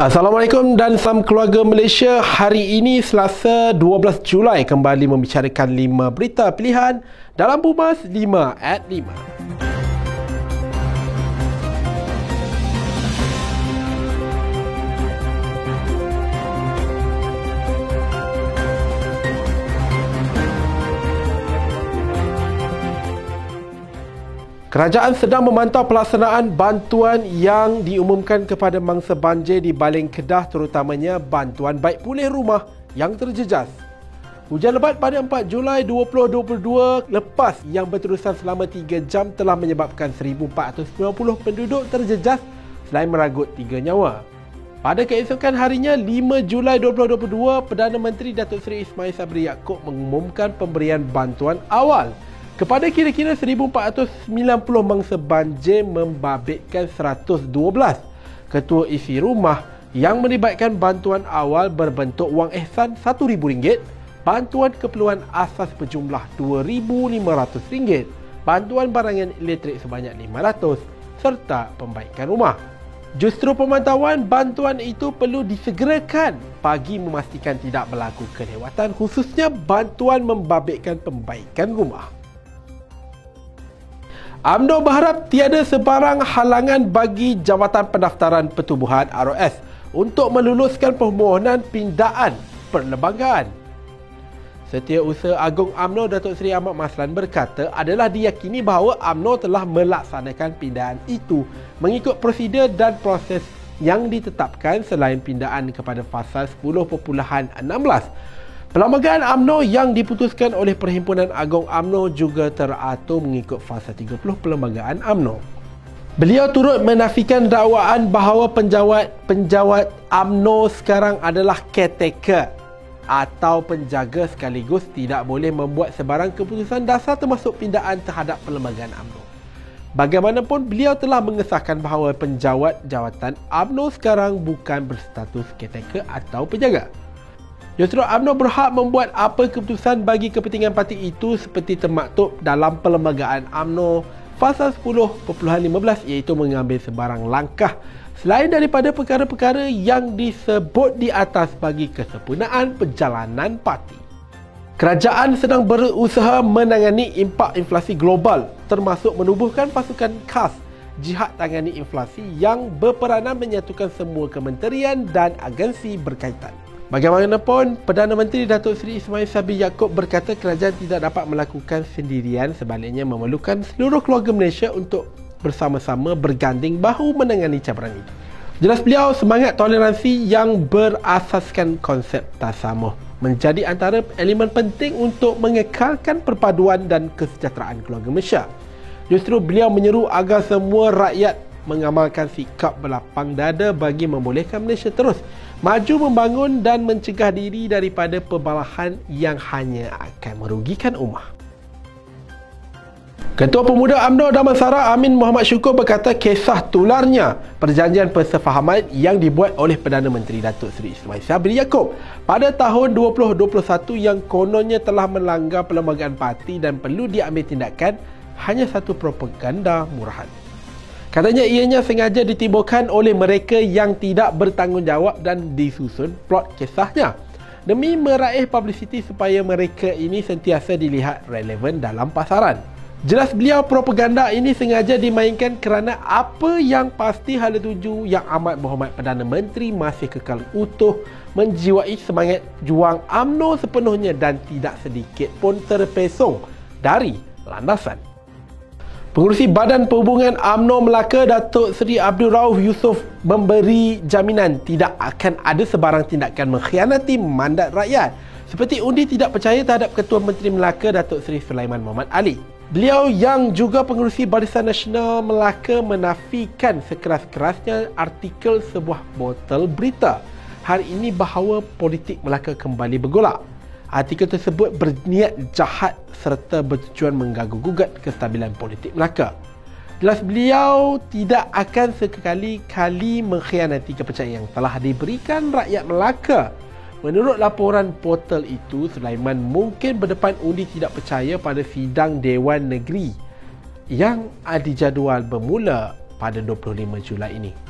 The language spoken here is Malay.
Assalamualaikum dan salam keluarga Malaysia. Hari ini Selasa 12 Julai kembali membicarakan 5 berita pilihan dalam Bumas 5 at 5. Kerajaan sedang memantau pelaksanaan bantuan yang diumumkan kepada mangsa banjir di Baling Kedah terutamanya bantuan baik pulih rumah yang terjejas. Hujan lebat pada 4 Julai 2022 lepas yang berterusan selama 3 jam telah menyebabkan 1490 penduduk terjejas selain meragut 3 nyawa. Pada keesokan harinya 5 Julai 2022, Perdana Menteri Datuk Seri Ismail Sabri Yaakob mengumumkan pemberian bantuan awal kepada kira-kira 1490 mangsa banjir membabitkan 112 ketua isi rumah yang melibatkan bantuan awal berbentuk wang ihsan RM1,000, bantuan keperluan asas berjumlah RM2,500, bantuan barangan elektrik sebanyak RM500 serta pembaikan rumah. Justru pemantauan bantuan itu perlu disegerakan bagi memastikan tidak berlaku kelewatan khususnya bantuan membabitkan pembaikan rumah. UMNO berharap tiada sebarang halangan bagi Jabatan Pendaftaran Pertubuhan ROS untuk meluluskan permohonan pindaan perlembagaan. Setiausaha Agung UMNO Datuk Seri Ahmad Maslan berkata adalah diyakini bahawa UMNO telah melaksanakan pindaan itu mengikut prosedur dan proses yang ditetapkan selain pindaan kepada pasal 10.16 Perlembagaan AMNO yang diputuskan oleh Perhimpunan Agong AMNO juga teratur mengikut fasa 30 Perlembagaan AMNO. Beliau turut menafikan dakwaan bahawa penjawat penjawat AMNO sekarang adalah caretaker atau penjaga sekaligus tidak boleh membuat sebarang keputusan dasar termasuk pindaan terhadap Perlembagaan AMNO. Bagaimanapun beliau telah mengesahkan bahawa penjawat jawatan AMNO sekarang bukan berstatus caretaker atau penjaga. Justru UMNO berhak membuat apa keputusan bagi kepentingan parti itu seperti termaktub dalam perlembagaan UMNO Fasal 10.15 iaitu mengambil sebarang langkah selain daripada perkara-perkara yang disebut di atas bagi kesempurnaan perjalanan parti. Kerajaan sedang berusaha menangani impak inflasi global termasuk menubuhkan pasukan khas jihad tangani inflasi yang berperanan menyatukan semua kementerian dan agensi berkaitan. Bagaimanapun, Perdana Menteri Datuk Seri Ismail Sabri Yaakob berkata kerajaan tidak dapat melakukan sendirian sebaliknya memerlukan seluruh keluarga Malaysia untuk bersama-sama berganding bahu menangani cabaran itu. Jelas beliau semangat toleransi yang berasaskan konsep tasamuh menjadi antara elemen penting untuk mengekalkan perpaduan dan kesejahteraan keluarga Malaysia. Justru beliau menyeru agar semua rakyat mengamalkan sikap berlapang dada bagi membolehkan Malaysia terus maju membangun dan mencegah diri daripada pembalahan yang hanya akan merugikan ummah. Ketua Pemuda UMNO Damansara Amin Muhammad Syukur berkata kisah tularnya perjanjian persefahaman yang dibuat oleh Perdana Menteri Datuk Seri Ismail Sabri Yaakob pada tahun 2021 yang kononnya telah melanggar perlembagaan parti dan perlu diambil tindakan hanya satu propaganda murahan. Katanya ianya sengaja ditimbulkan oleh mereka yang tidak bertanggungjawab dan disusun plot kisahnya demi meraih publicity supaya mereka ini sentiasa dilihat relevan dalam pasaran. Jelas beliau propaganda ini sengaja dimainkan kerana apa yang pasti hala tuju yang amat berhormat Perdana Menteri masih kekal utuh menjiwai semangat juang AMNO sepenuhnya dan tidak sedikit pun terpesong dari landasan. Pengurusi Badan Perhubungan AMNO Melaka Datuk Seri Abdul Rauf Yusof memberi jaminan tidak akan ada sebarang tindakan mengkhianati mandat rakyat seperti undi tidak percaya terhadap Ketua Menteri Melaka Datuk Seri Sulaiman Muhammad Ali. Beliau yang juga pengurusi Barisan Nasional Melaka menafikan sekeras-kerasnya artikel sebuah botol berita hari ini bahawa politik Melaka kembali bergolak. Artikel tersebut berniat jahat serta bertujuan mengganggu gugat kestabilan politik Melaka. Jelas beliau tidak akan sekali-kali mengkhianati kepercayaan yang telah diberikan rakyat Melaka. Menurut laporan portal itu, Sulaiman mungkin berdepan undi tidak percaya pada sidang Dewan Negeri yang dijadual bermula pada 25 Julai ini.